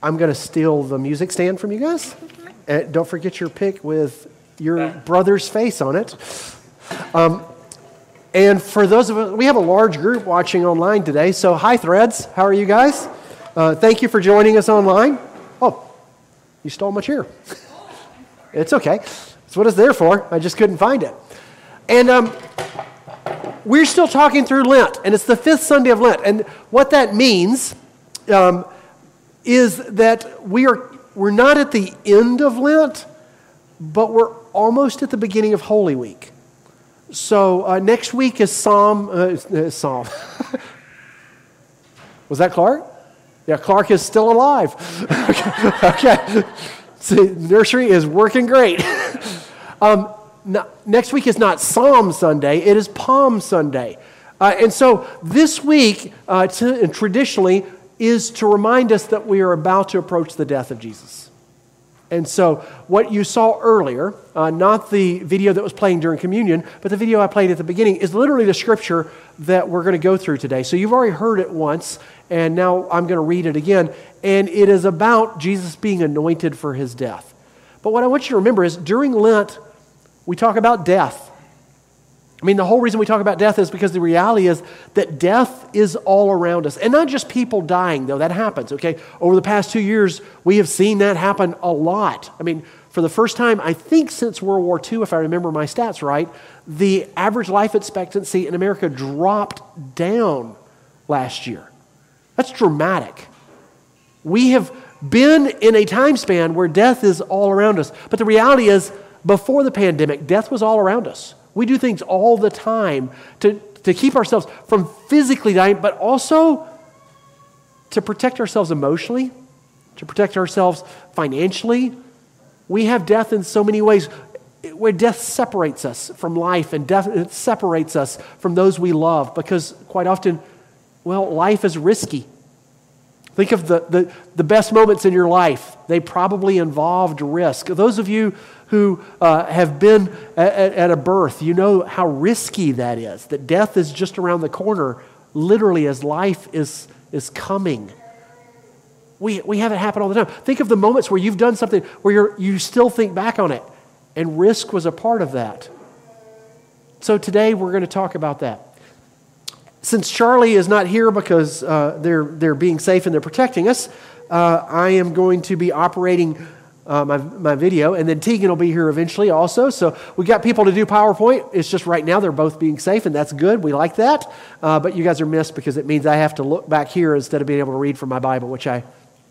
I'm going to steal the music stand from you guys. And don't forget your pick with your brother's face on it. Um, and for those of us, we have a large group watching online today. So, hi, Threads. How are you guys? Uh, thank you for joining us online. Oh, you stole my chair. it's okay. That's what it's there for. I just couldn't find it. And um, we're still talking through Lent, and it's the fifth Sunday of Lent. And what that means. Um, is that we are, we're not at the end of Lent, but we're almost at the beginning of Holy Week. So uh, next week is Psalm. Uh, uh Psalm. Was that Clark? Yeah, Clark is still alive. okay. See, nursery is working great. um, next week is not Psalm Sunday, it is Palm Sunday. Uh, and so this week, uh, t- traditionally, is to remind us that we are about to approach the death of Jesus. And so, what you saw earlier, uh, not the video that was playing during communion, but the video I played at the beginning, is literally the scripture that we're going to go through today. So, you've already heard it once, and now I'm going to read it again. And it is about Jesus being anointed for his death. But what I want you to remember is during Lent, we talk about death. I mean, the whole reason we talk about death is because the reality is that death is all around us. And not just people dying, though, that happens, okay? Over the past two years, we have seen that happen a lot. I mean, for the first time, I think since World War II, if I remember my stats right, the average life expectancy in America dropped down last year. That's dramatic. We have been in a time span where death is all around us. But the reality is, before the pandemic, death was all around us. We do things all the time to, to keep ourselves from physically dying, but also to protect ourselves emotionally, to protect ourselves financially. We have death in so many ways where death separates us from life and death separates us from those we love because quite often, well, life is risky. Think of the, the, the best moments in your life. They probably involved risk. Those of you who uh, have been at, at a birth, you know how risky that is, that death is just around the corner, literally, as life is, is coming. We, we have it happen all the time. Think of the moments where you've done something where you're, you still think back on it, and risk was a part of that. So today we're going to talk about that. Since Charlie is not here because uh, they're, they're being safe and they're protecting us, uh, I am going to be operating uh, my, my video. And then Tegan will be here eventually also. So we got people to do PowerPoint. It's just right now they're both being safe, and that's good. We like that. Uh, but you guys are missed because it means I have to look back here instead of being able to read from my Bible, which I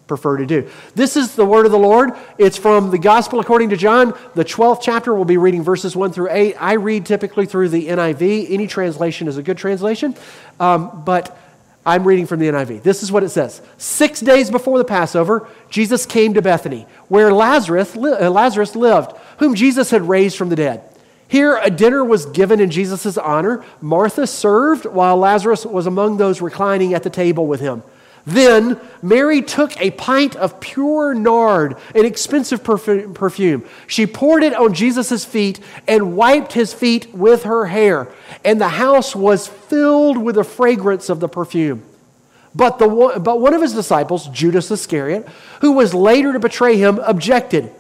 prefer to do. This is the word of the Lord. It's from the Gospel according to John, the 12th chapter. We'll be reading verses 1 through 8. I read typically through the NIV. Any translation is a good translation. Um, but I'm reading from the NIV. This is what it says Six days before the Passover, Jesus came to Bethany, where Lazarus, uh, Lazarus lived, whom Jesus had raised from the dead. Here, a dinner was given in Jesus' honor. Martha served, while Lazarus was among those reclining at the table with him. Then Mary took a pint of pure nard, an expensive perfume. She poured it on Jesus' feet and wiped his feet with her hair. And the house was filled with the fragrance of the perfume. But, the, but one of his disciples, Judas Iscariot, who was later to betray him, objected.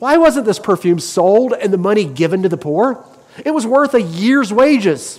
Why wasn't this perfume sold and the money given to the poor? It was worth a year's wages.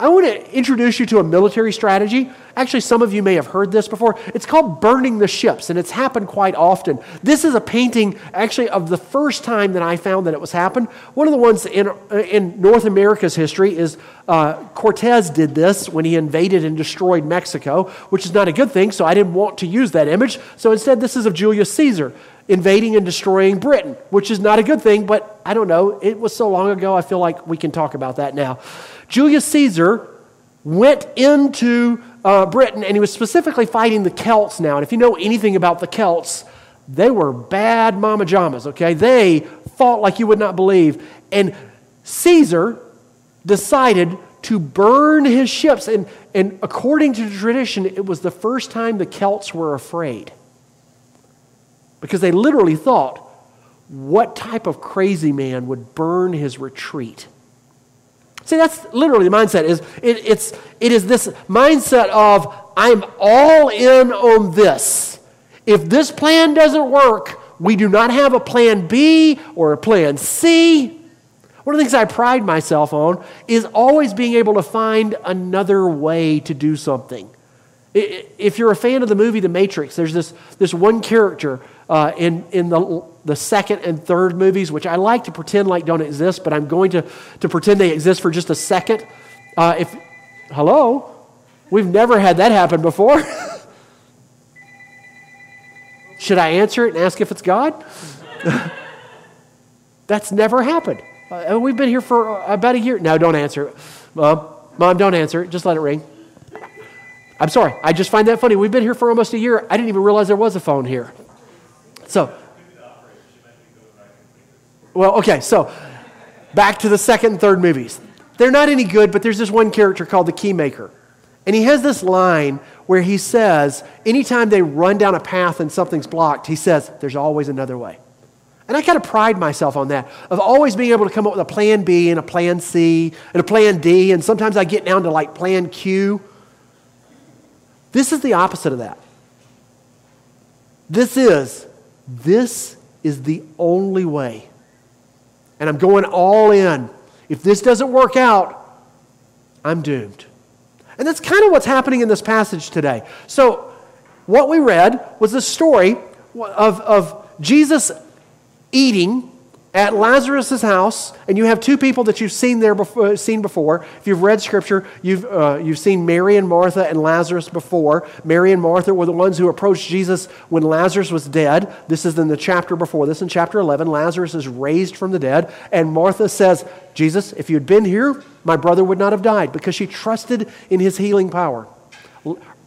I want to introduce you to a military strategy. Actually, some of you may have heard this before. It's called burning the ships, and it's happened quite often. This is a painting, actually, of the first time that I found that it was happened. One of the ones in, in North America's history is uh, Cortez did this when he invaded and destroyed Mexico, which is not a good thing, so I didn't want to use that image. So instead, this is of Julius Caesar invading and destroying Britain, which is not a good thing, but I don't know. It was so long ago, I feel like we can talk about that now. Julius Caesar went into uh, Britain and he was specifically fighting the Celts now. And if you know anything about the Celts, they were bad mama jamas, okay? They fought like you would not believe. And Caesar decided to burn his ships. And, and according to tradition, it was the first time the Celts were afraid. Because they literally thought, what type of crazy man would burn his retreat? See, that's literally the mindset. Is it, it's it is this mindset of I'm all in on this. If this plan doesn't work, we do not have a plan B or a plan C. One of the things I pride myself on is always being able to find another way to do something. If you're a fan of the movie The Matrix, there's this, this one character uh, in, in the, the second and third movies, which I like to pretend like don't exist, but I'm going to, to pretend they exist for just a second. Uh, if, hello? We've never had that happen before. Should I answer it and ask if it's God? That's never happened. Uh, we've been here for about a year. No, don't answer. Mom, Mom, don't answer. Just let it ring. I'm sorry. I just find that funny. We've been here for almost a year. I didn't even realize there was a phone here. So, well, okay. So, back to the second and third movies. They're not any good, but there's this one character called the Keymaker. And he has this line where he says, anytime they run down a path and something's blocked, he says, there's always another way. And I kind of pride myself on that, of always being able to come up with a plan B and a plan C and a plan D, and sometimes I get down to like plan Q. This is the opposite of that. This is, this is the only way. And I'm going all in. If this doesn't work out, I'm doomed. And that's kind of what's happening in this passage today. So, what we read was the story of, of Jesus eating at Lazarus' house, and you have two people that you've seen there before, seen before. If you've read Scripture, you've, uh, you've seen Mary and Martha and Lazarus before. Mary and Martha were the ones who approached Jesus when Lazarus was dead. This is in the chapter before this, in chapter 11. Lazarus is raised from the dead, and Martha says, Jesus, if you had been here, my brother would not have died, because she trusted in his healing power.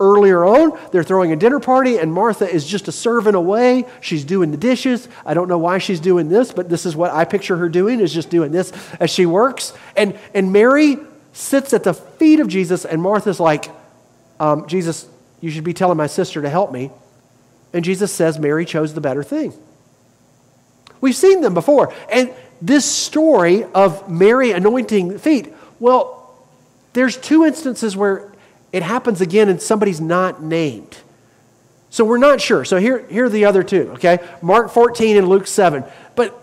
Earlier on, they're throwing a dinner party, and Martha is just a servant away. She's doing the dishes. I don't know why she's doing this, but this is what I picture her doing, is just doing this as she works. And, and Mary sits at the feet of Jesus, and Martha's like, um, Jesus, you should be telling my sister to help me. And Jesus says Mary chose the better thing. We've seen them before. And this story of Mary anointing feet, well, there's two instances where it happens again and somebody's not named. So we're not sure. So here, here are the other two, okay? Mark 14 and Luke 7. But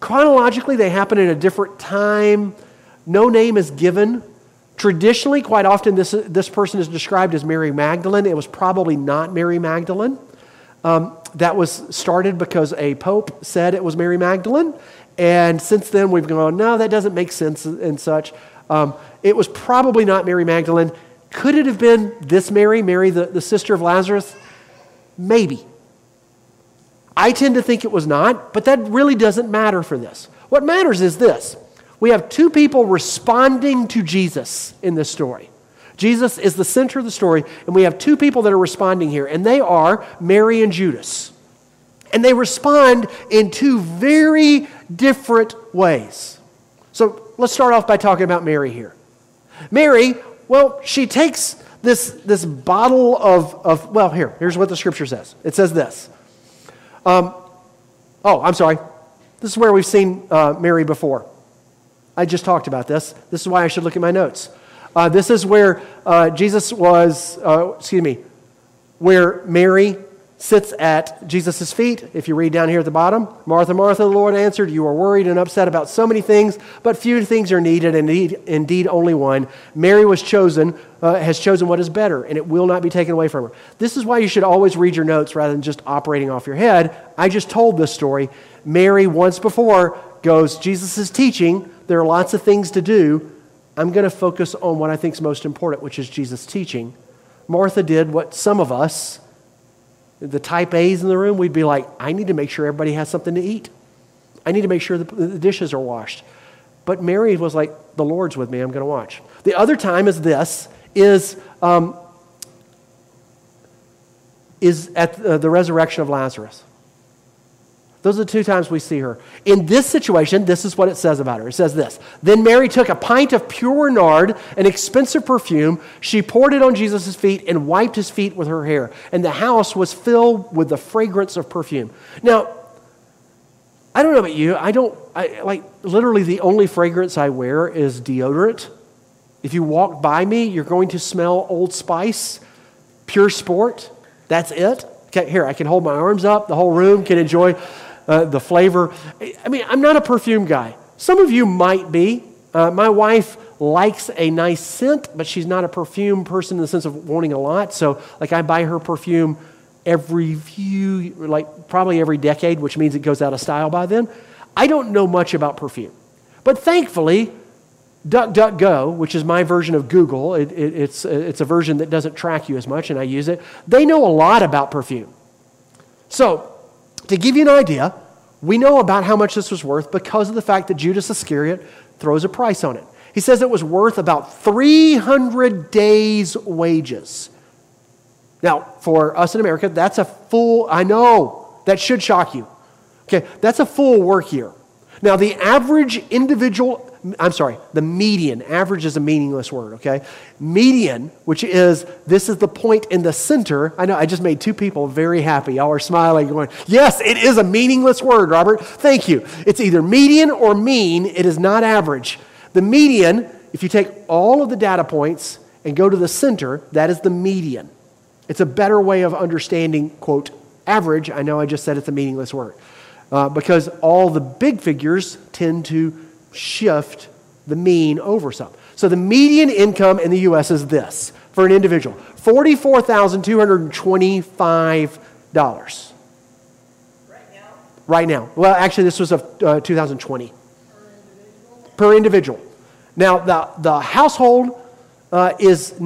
chronologically, they happen at a different time. No name is given. Traditionally, quite often, this, this person is described as Mary Magdalene. It was probably not Mary Magdalene. Um, that was started because a pope said it was Mary Magdalene. And since then, we've gone, no, that doesn't make sense and such. Um, it was probably not Mary Magdalene. Could it have been this Mary, Mary, the, the sister of Lazarus? Maybe. I tend to think it was not, but that really doesn't matter for this. What matters is this we have two people responding to Jesus in this story. Jesus is the center of the story, and we have two people that are responding here, and they are Mary and Judas. And they respond in two very different ways. So let's start off by talking about Mary here. Mary well, she takes this, this bottle of, of, well, here, here's what the scripture says. It says this. Um, oh, I'm sorry. This is where we've seen uh, Mary before. I just talked about this. This is why I should look at my notes. Uh, this is where uh, Jesus was, uh, excuse me, where Mary sits at Jesus' feet. If you read down here at the bottom, Martha, Martha, the Lord answered, You are worried and upset about so many things, but few things are needed, and indeed, indeed only one. Mary was chosen, uh, has chosen what is better, and it will not be taken away from her. This is why you should always read your notes rather than just operating off your head. I just told this story. Mary, once before, goes, Jesus is teaching. There are lots of things to do. I'm going to focus on what I think is most important, which is Jesus' teaching. Martha did what some of us, the type A's in the room, we'd be like, I need to make sure everybody has something to eat. I need to make sure the, the dishes are washed. But Mary was like, the Lord's with me, I'm going to watch. The other time is this, is, um, is at the, the resurrection of Lazarus. Those are the two times we see her. In this situation, this is what it says about her. It says this Then Mary took a pint of pure nard, an expensive perfume. She poured it on Jesus' feet and wiped his feet with her hair. And the house was filled with the fragrance of perfume. Now, I don't know about you. I don't, I, like, literally the only fragrance I wear is deodorant. If you walk by me, you're going to smell Old Spice, pure sport. That's it. Okay, here, I can hold my arms up. The whole room can enjoy uh, the flavor. I mean, I'm not a perfume guy. Some of you might be. Uh, my wife likes a nice scent, but she's not a perfume person in the sense of wanting a lot. So, like, I buy her perfume every few, like, probably every decade, which means it goes out of style by then. I don't know much about perfume. But thankfully, DuckDuckGo, which is my version of Google, it, it, it's, it's a version that doesn't track you as much, and I use it. They know a lot about perfume. So, to give you an idea, we know about how much this was worth because of the fact that Judas Iscariot throws a price on it. He says it was worth about 300 days' wages. Now, for us in America, that's a full, I know, that should shock you. Okay, that's a full work year. Now, the average individual I'm sorry, the median. Average is a meaningless word, okay? Median, which is this is the point in the center. I know I just made two people very happy. Y'all are smiling, going, Yes, it is a meaningless word, Robert. Thank you. It's either median or mean, it is not average. The median, if you take all of the data points and go to the center, that is the median. It's a better way of understanding, quote, average. I know I just said it's a meaningless word. Uh, because all the big figures tend to shift the mean over some. So the median income in the U.S. is this for an individual $44,225. Right now? Right now. Well, actually, this was of uh, 2020. Per individual? Per individual. Now, the, the household uh, is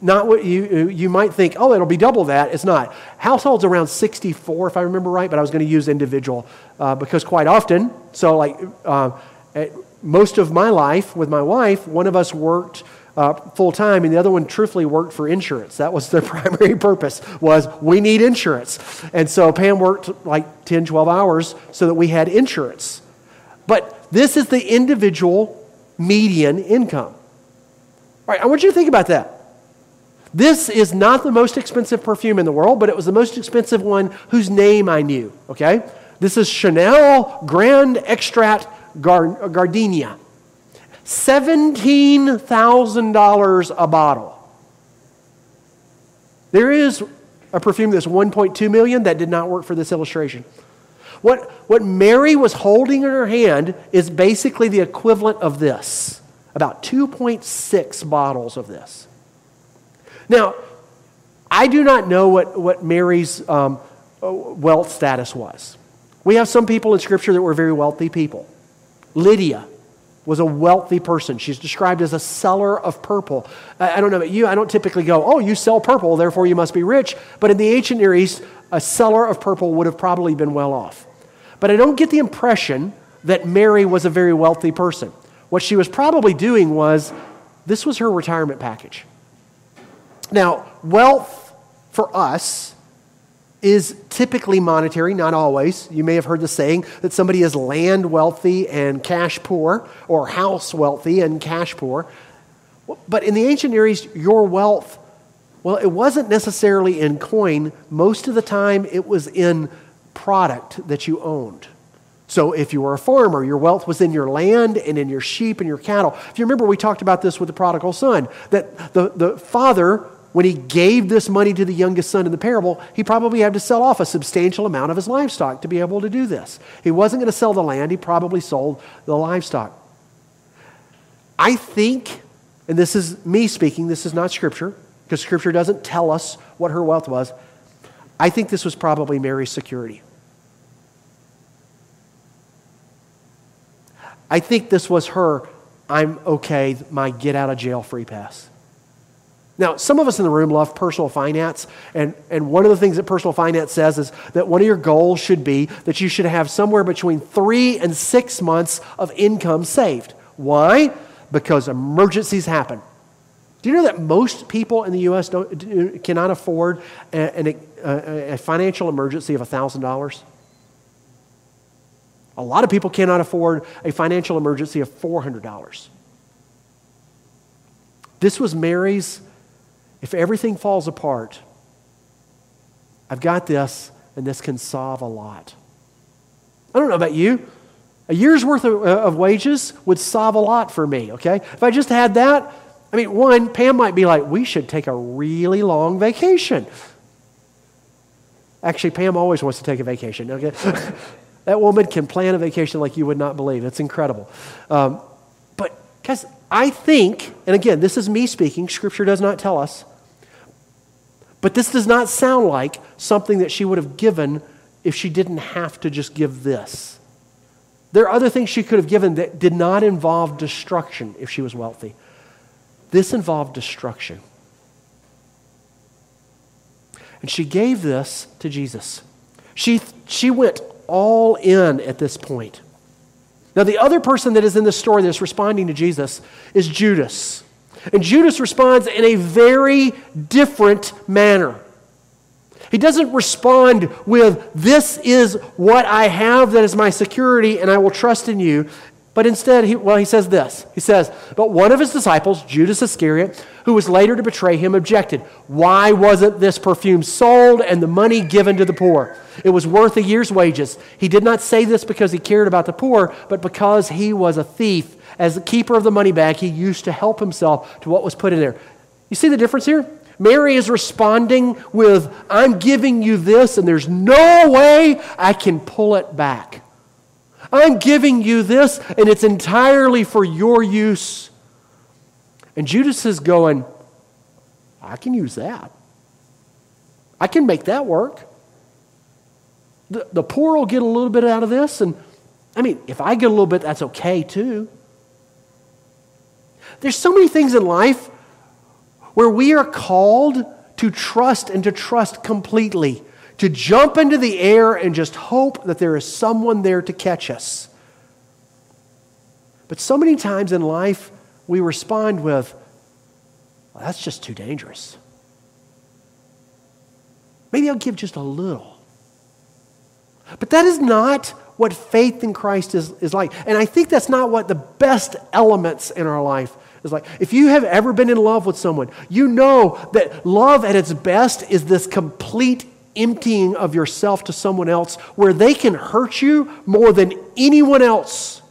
not what you, you might think, oh, it'll be double that. It's not. Households around 64, if I remember right, but I was going to use individual uh, because quite often, so like uh, most of my life with my wife, one of us worked uh, full time and the other one truthfully worked for insurance. That was their primary purpose was we need insurance. And so pam worked like 10 12 hours so that we had insurance. But this is the individual median income. All right i want you to think about that. This is not the most expensive perfume in the world but it was the most expensive one whose name i knew okay? This is chanel grand gardenia. $17,000 a bottle. There is a perfume that's 1.2 million that did not work for this illustration. What, what Mary was holding in her hand is basically the equivalent of this about 2.6 bottles of this. Now, I do not know what, what Mary's um, wealth status was. We have some people in Scripture that were very wealthy people. Lydia was a wealthy person. She's described as a seller of purple. I, don't know about you, I don't typically go, oh, you sell purple, therefore you must be rich. But in the ancient Near East, a seller of purple would have probably been well off. But I don't get the impression that Mary was a very wealthy person. What she was probably doing was this was her retirement package. Now, wealth for us is typically monetary, not always. You may have heard the saying that somebody is land wealthy and cash poor, or house wealthy and cash poor. But in the ancient Near East, your wealth, well, it wasn't necessarily in coin. Most of the time, it was in product that you owned. So if you were a farmer, your wealth was in your land and in your sheep and your cattle. If you remember, we talked about this with the prodigal son, that the, the father when he gave this money to the youngest son in the parable, he probably had to sell off a substantial amount of his livestock to be able to do this. He wasn't going to sell the land, he probably sold the livestock. I think, and this is me speaking, this is not scripture, because scripture doesn't tell us what her wealth was. I think this was probably Mary's security. I think this was her, I'm okay, my get out of jail free pass. Now, some of us in the room love personal finance, and, and one of the things that personal finance says is that one of your goals should be that you should have somewhere between three and six months of income saved. Why? Because emergencies happen. Do you know that most people in the U.S. Don't, cannot afford a, a, a financial emergency of $1,000? A lot of people cannot afford a financial emergency of $400. This was Mary's, if everything falls apart, I've got this, and this can solve a lot. I don't know about you. A year's worth of, uh, of, wages would solve a lot for me, okay? If I just had that, I mean, one, Pam might be like, we should take a really long vacation. Actually, Pam always wants to take a vacation, okay? that woman can plan a vacation like you would not believe. It's incredible. Um, but, guys, I think, and again, this is me speaking, Scripture does not tell us, but this does not sound like something that she would have given if she didn't have to just give this. There are other things she could have given that did not involve destruction if she was wealthy. This involved destruction. And she gave this to Jesus. She, she went all in at this point. Now, the other person that is in the story that's responding to Jesus is Judas. And Judas responds in a very different manner. He doesn't respond with, This is what I have that is my security, and I will trust in you. But instead, he, well, he says this. He says, But one of his disciples, Judas Iscariot, who was later to betray him, objected, Why wasn't this perfume sold and the money given to the poor? It was worth a year's wages. He did not say this because he cared about the poor, but because he was a thief. As the keeper of the money bag, he used to help himself to what was put in there. You see the difference here? Mary is responding with, I'm giving you this, and there's no way I can pull it back. I'm giving you this, and it's entirely for your use. And Judas is going, I can use that. I can make that work. The, the poor will get a little bit out of this, and I mean, if I get a little bit, that's okay too. There's so many things in life where we are called to trust and to trust completely, to jump into the air and just hope that there is someone there to catch us. But so many times in life, we respond with, well, that's just too dangerous. Maybe I'll give just a little. But that is not what faith in Christ is, is like. And I think that's not what the best elements in our life is like. If you have ever been in love with someone, you know that love at its best is this complete emptying of yourself to someone else where they can hurt you more than anyone else.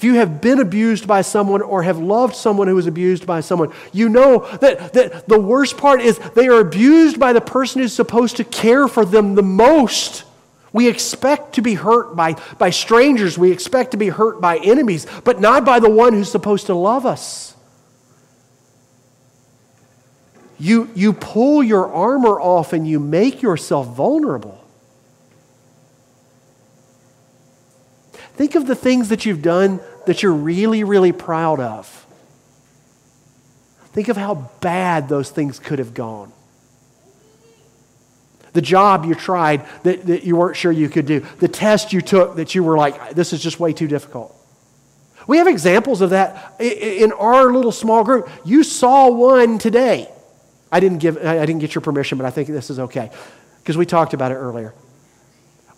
If you have been abused by someone or have loved someone who was abused by someone, you know that, that the worst part is they are abused by the person who's supposed to care for them the most. We expect to be hurt by, by strangers. We expect to be hurt by enemies, but not by the one who's supposed to love us. You, you pull your armor off and you make yourself vulnerable. Think of the things that you've done that you're really, really proud of. Think of how bad those things could have gone the job you tried that, that you weren't sure you could do, the test you took that you were like, this is just way too difficult. We have examples of that in our little small group. You saw one today. I didn't, give, I didn't get your permission, but I think this is okay because we talked about it earlier.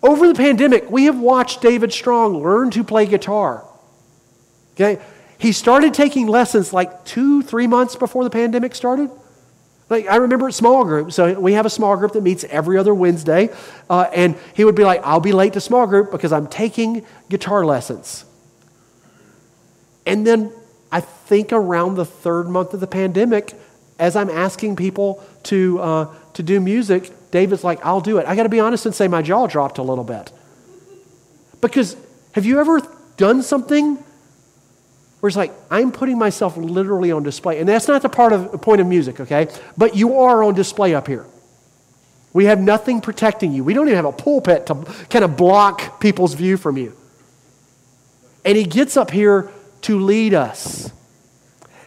Over the pandemic, we have watched David Strong learn to play guitar. Okay? He started taking lessons like two, three months before the pandemic started. Like I remember at small group. So we have a small group that meets every other Wednesday, uh, and he would be like, "I'll be late to small group because I'm taking guitar lessons." And then I think around the third month of the pandemic, as I'm asking people to uh, to do music, David's like, "I'll do it." I got to be honest and say my jaw dropped a little bit because have you ever done something where it's like, I'm putting myself literally on display. And that's not the part of point of music, okay? But you are on display up here. We have nothing protecting you. We don't even have a pulpit to kind of block people's view from you. And he gets up here to lead us.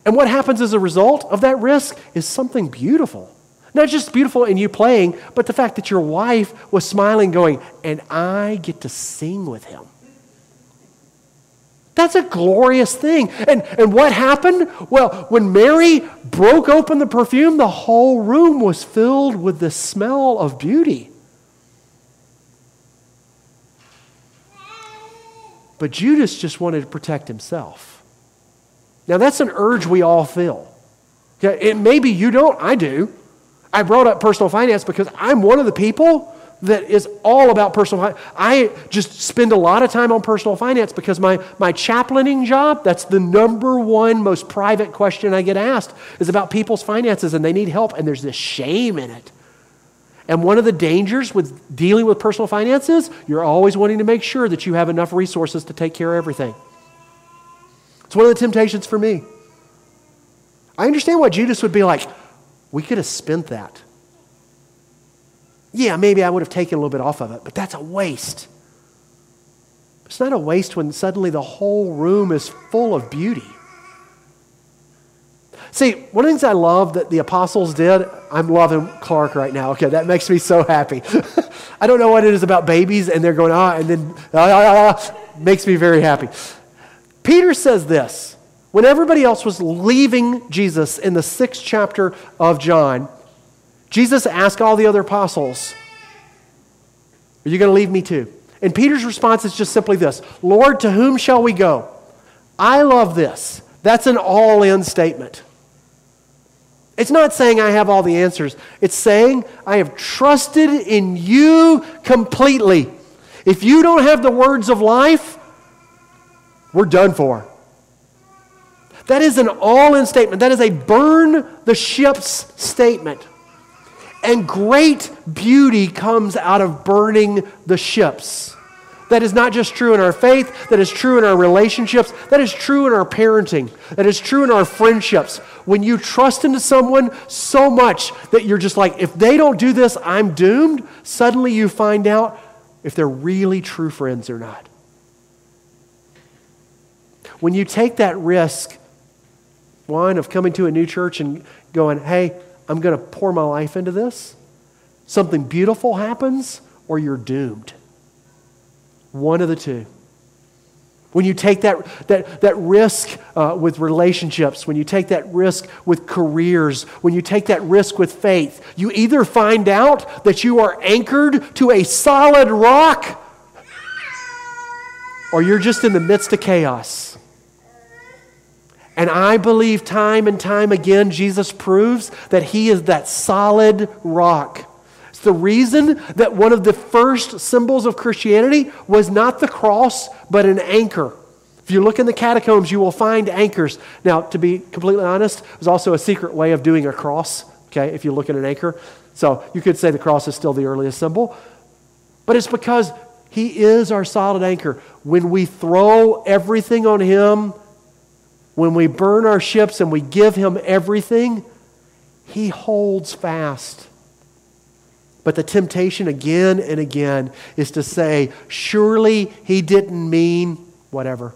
And what happens as a result of that risk is something beautiful. Not just beautiful in you playing, but the fact that your wife was smiling, going, and I get to sing with him. That's a glorious thing. And, and what happened? Well, when Mary broke open the perfume, the whole room was filled with the smell of beauty. But Judas just wanted to protect himself. Now, that's an urge we all feel. It, maybe you don't, I do. I brought up personal finance because I'm one of the people that is all about personal finance. I just spend a lot of time on personal finance because my, my chaplaining job, that's the number one most private question I get asked, is about people's finances and they need help, and there's this shame in it. And one of the dangers with dealing with personal finances, you're always wanting to make sure that you have enough resources to take care of everything. It's one of the temptations for me. I understand why Judas would be like, we could have spent that. Yeah, maybe I would have taken a little bit off of it, but that's a waste. It's not a waste when suddenly the whole room is full of beauty. See, one of the things I love that the apostles did, I'm loving Clark right now. Okay, that makes me so happy. I don't know what it is about babies, and they're going, ah, and then, ah, ah, ah, makes me very happy. Peter says this when everybody else was leaving Jesus in the sixth chapter of John, Jesus asked all the other apostles, Are you going to leave me too? And Peter's response is just simply this Lord, to whom shall we go? I love this. That's an all in statement. It's not saying I have all the answers. It's saying I have trusted in you completely. If you don't have the words of life, we're done for. That is an all in statement. That is a burn the ships statement. And great beauty comes out of burning the ships. That is not just true in our faith, that is true in our relationships, that is true in our parenting, that is true in our friendships. When you trust into someone so much that you're just like, if they don't do this, I'm doomed, suddenly you find out if they're really true friends or not. When you take that risk, one, of coming to a new church and going, hey, I'm going to pour my life into this, something beautiful happens or you're doomed. One of the two. When you take that, that, that risk uh, with relationships, when you take that risk with careers, when you take that risk with faith, you either find out that you are anchored to a solid rock or you're just in the midst of chaos. And I believe time and time again, Jesus proves that he is that solid rock It's the reason that one of the first symbols of Christianity was not the cross, but an anchor. If you look in the catacombs, you will find anchors. Now, to be completely honest, there's also a secret way of doing a cross, okay, if you look at an anchor. So you could say the cross is still the earliest symbol. But it's because he is our solid anchor. When we throw everything on him, when we burn our ships and we give him everything, he holds fast. But the temptation again and again is to say, surely he didn't mean whatever.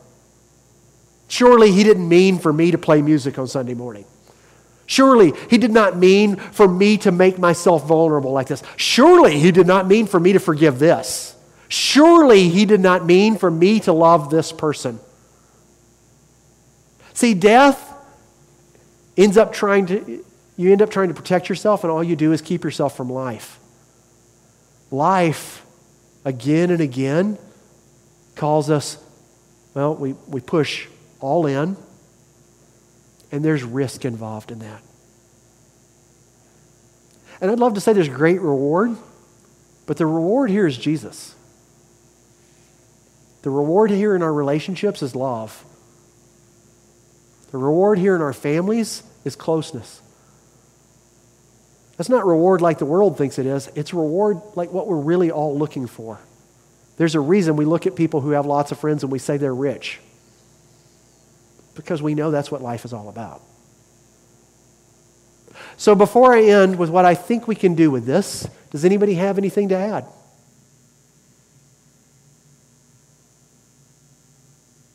Surely he didn't mean for me to play music on Sunday morning. Surely he did not mean for me to make myself vulnerable like this. Surely he did not mean for me to forgive this. Surely he did not mean for me to love this person. See, death ends up trying to, you end up trying to protect yourself, and all you do is keep yourself from life life again and again calls us, well, we, we push all in, and there's risk involved in that. And I'd love to say there's great reward, but the reward here is Jesus. The reward here in our relationships is love. The reward here in our families is closeness. That's not reward like the world thinks it is. It's reward like what we're really all looking for. There's a reason we look at people who have lots of friends and we say they're rich. Because we know that's what life is all about. So before I end with what I think we can do with this, does anybody have anything to add?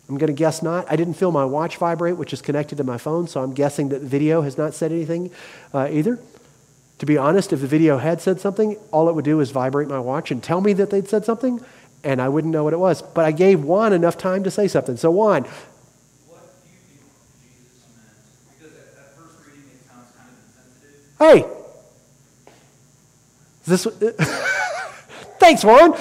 I'm going to guess not. I didn't feel my watch vibrate, which is connected to my phone, so I'm guessing that the video has not said anything uh, either. To be honest, if the video had said something, all it would do is vibrate my watch and tell me that they'd said something, and I wouldn't know what it was. But I gave Juan enough time to say something. So, Juan. Hey! Is this. Thanks, Juan.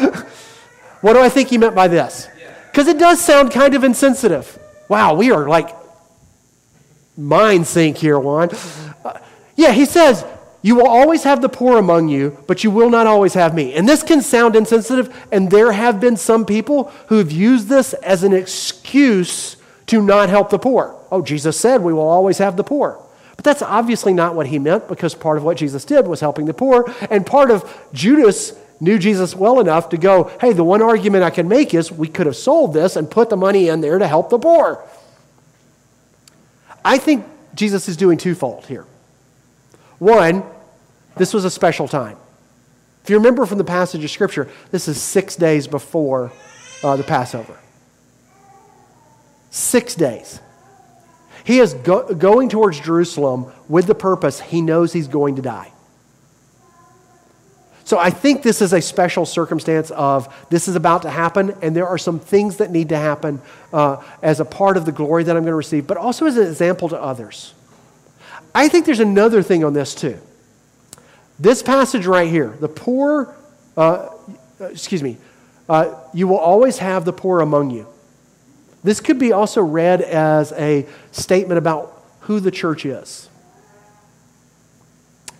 what do I think he meant by this? Because it does sound kind of insensitive. Wow, we are like mind sync here, Juan. Uh, yeah, he says, You will always have the poor among you, but you will not always have me. And this can sound insensitive, and there have been some people who have used this as an excuse to not help the poor. Oh, Jesus said we will always have the poor. But that's obviously not what he meant because part of what Jesus did was helping the poor. And part of Judas knew Jesus well enough to go, hey, the one argument I can make is we could have sold this and put the money in there to help the poor. I think Jesus is doing twofold here. One, this was a special time. If you remember from the passage of Scripture, this is six days before uh, the Passover. Six days. He is go- going towards Jerusalem with the purpose he knows he's going to die. So I think this is a special circumstance of this is about to happen, and there are some things that need to happen uh, as a part of the glory that I'm going to receive, but also as an example to others. I think there's another thing on this too. This passage right here, the poor, uh, excuse me, uh, you will always have the poor among you. This could be also read as a statement about who the church is.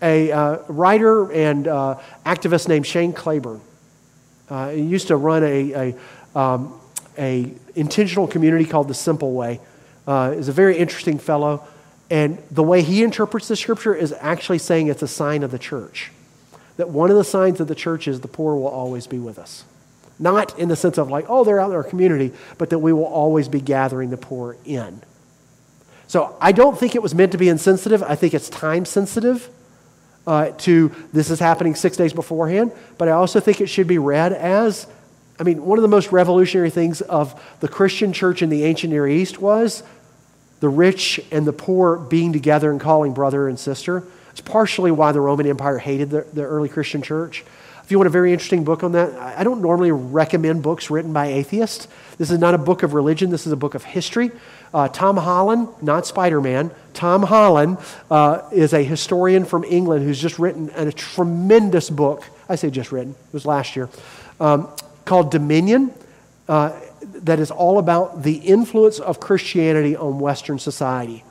A uh, writer and uh, activist named Shane Claiborne uh, he used to run a, a, um, a, intentional community called the Simple Way. Uh, is a very interesting fellow, and the way he interprets the scripture is actually saying it's a sign of the church. That one of the signs of the church is the poor will always be with us. Not in the sense of like, oh, they're out in our community, but that we will always be gathering the poor in. So I don't think it was meant to be insensitive. I think it's time sensitive uh, to this is happening six days beforehand. But I also think it should be read as I mean, one of the most revolutionary things of the Christian church in the ancient Near East was the rich and the poor being together and calling brother and sister. It's partially why the Roman Empire hated the, the early Christian church. If you want a very interesting book on that, I don't normally recommend books written by atheists. This is not a book of religion, this is a book of history. Uh, Tom Holland, not Spider Man, Tom Holland uh, is a historian from England who's just written a tremendous book. I say just written, it was last year, um, called Dominion. Uh, that is all about the influence of Christianity on Western society.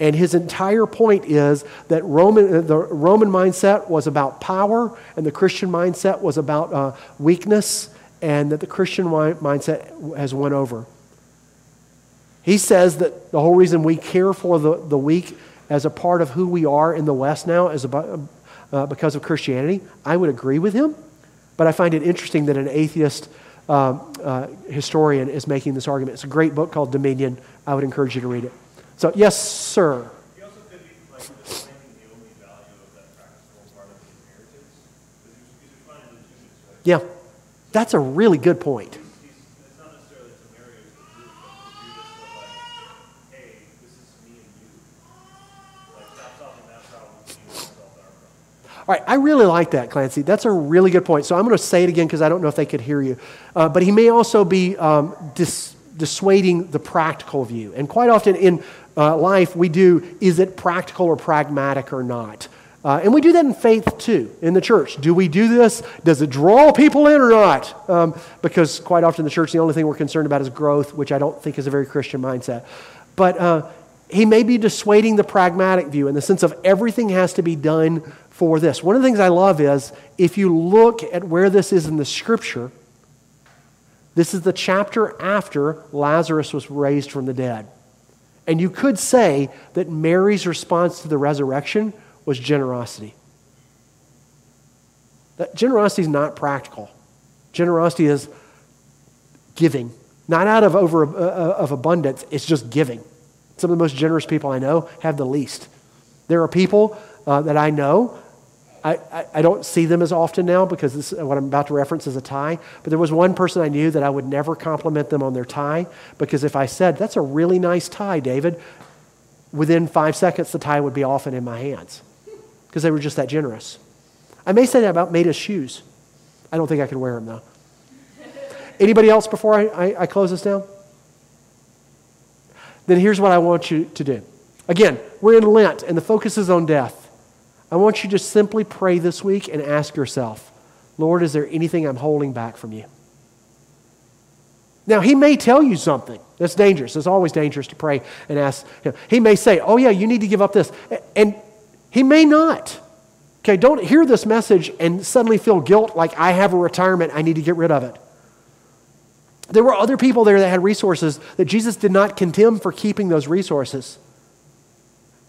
And his entire point is that Roman, uh, the Roman mindset was about power, and the Christian mindset was about uh, weakness, and that the Christian mindset has won over. He says that the whole reason we care for the, the weak as a part of who we are in the West now is about, uh, because of Christianity. I would agree with him, but I find it interesting that an atheist um, uh, historian is making this argument. It's a great book called Dominion. I would encourage you to read it. So, yes, sir. Yeah, that's a really good point. All right, I really like that, Clancy. That's a really good point. So I'm going to say it again because I don't know if they could hear you. Uh, but he may also be um, dis- dissuading the practical view. And quite often in uh, life, we do is it practical or pragmatic or not? Uh, and we do that in faith too, in the church. Do we do this? Does it draw people in or not? Um, because quite often the church, the only thing we're concerned about is growth, which I don't think is a very Christian mindset. But uh, he may be dissuading the pragmatic view in the sense of everything has to be done for this. One of the things I love is if you look at where this is in the scripture, this is the chapter after Lazarus was raised from the dead. And you could say that Mary's response to the resurrection was generosity. That generosity is not practical. Generosity is giving, not out of over uh, uh, of abundance. It's just giving. Some of the most generous people I know have the least. There are people uh, that I know I, I, don't see them as often now because this, what I'm about to reference is a tie. But there was one person I knew that I would never compliment them on their tie because if I said, That's a really nice tie, David, within five seconds the tie would be off in my hands because they were just that generous. I may say that about Maida's shoes. I don't think I could wear them though. Anybody else before I, I, I close this down? Then here's what I want you to do. Again, we're in Lent and the focus is on death. I want you to simply pray this week and ask yourself, Lord, is there anything I'm holding back from you? Now, he may tell you something that's dangerous. It's always dangerous to pray and ask him. He may say, Oh, yeah, you need to give up this. And he may not. Okay, don't hear this message and suddenly feel guilt like I have a retirement, I need to get rid of it. There were other people there that had resources that Jesus did not condemn for keeping those resources.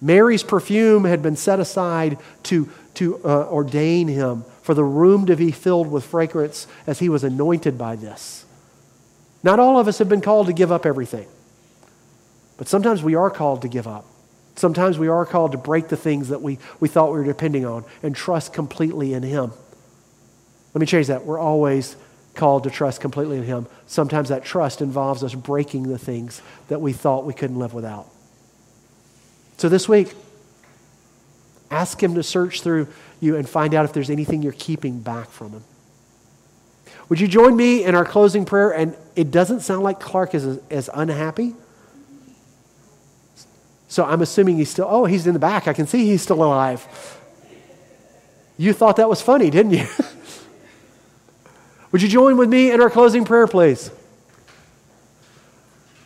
Mary's perfume had been set aside to, to uh, ordain him for the room to be filled with fragrance as he was anointed by this. Not all of us have been called to give up everything, but sometimes we are called to give up. Sometimes we are called to break the things that we, we thought we were depending on and trust completely in Him. Let me change that. We're always called to trust completely in Him. Sometimes that trust involves us breaking the things that we thought we couldn't live without. So this week, ask Him to search through you and find out if there's anything you're keeping back from Him. Would you join me in our closing prayer? And it doesn't sound like Clark is as unhappy so I'm assuming he's still, oh, he's in the back. I can see he's still alive. You thought that was funny, didn't you? Would you join with me in our closing prayer, please?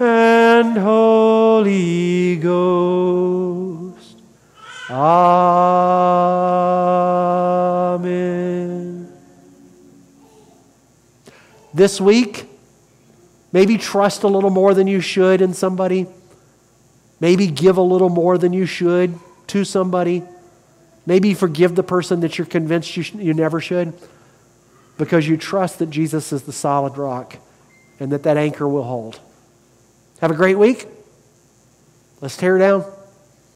and Holy Ghost. Amen. This week, maybe trust a little more than you should in somebody. Maybe give a little more than you should to somebody. Maybe forgive the person that you're convinced you, sh- you never should because you trust that Jesus is the solid rock and that that anchor will hold. Have a great week. Let's tear down.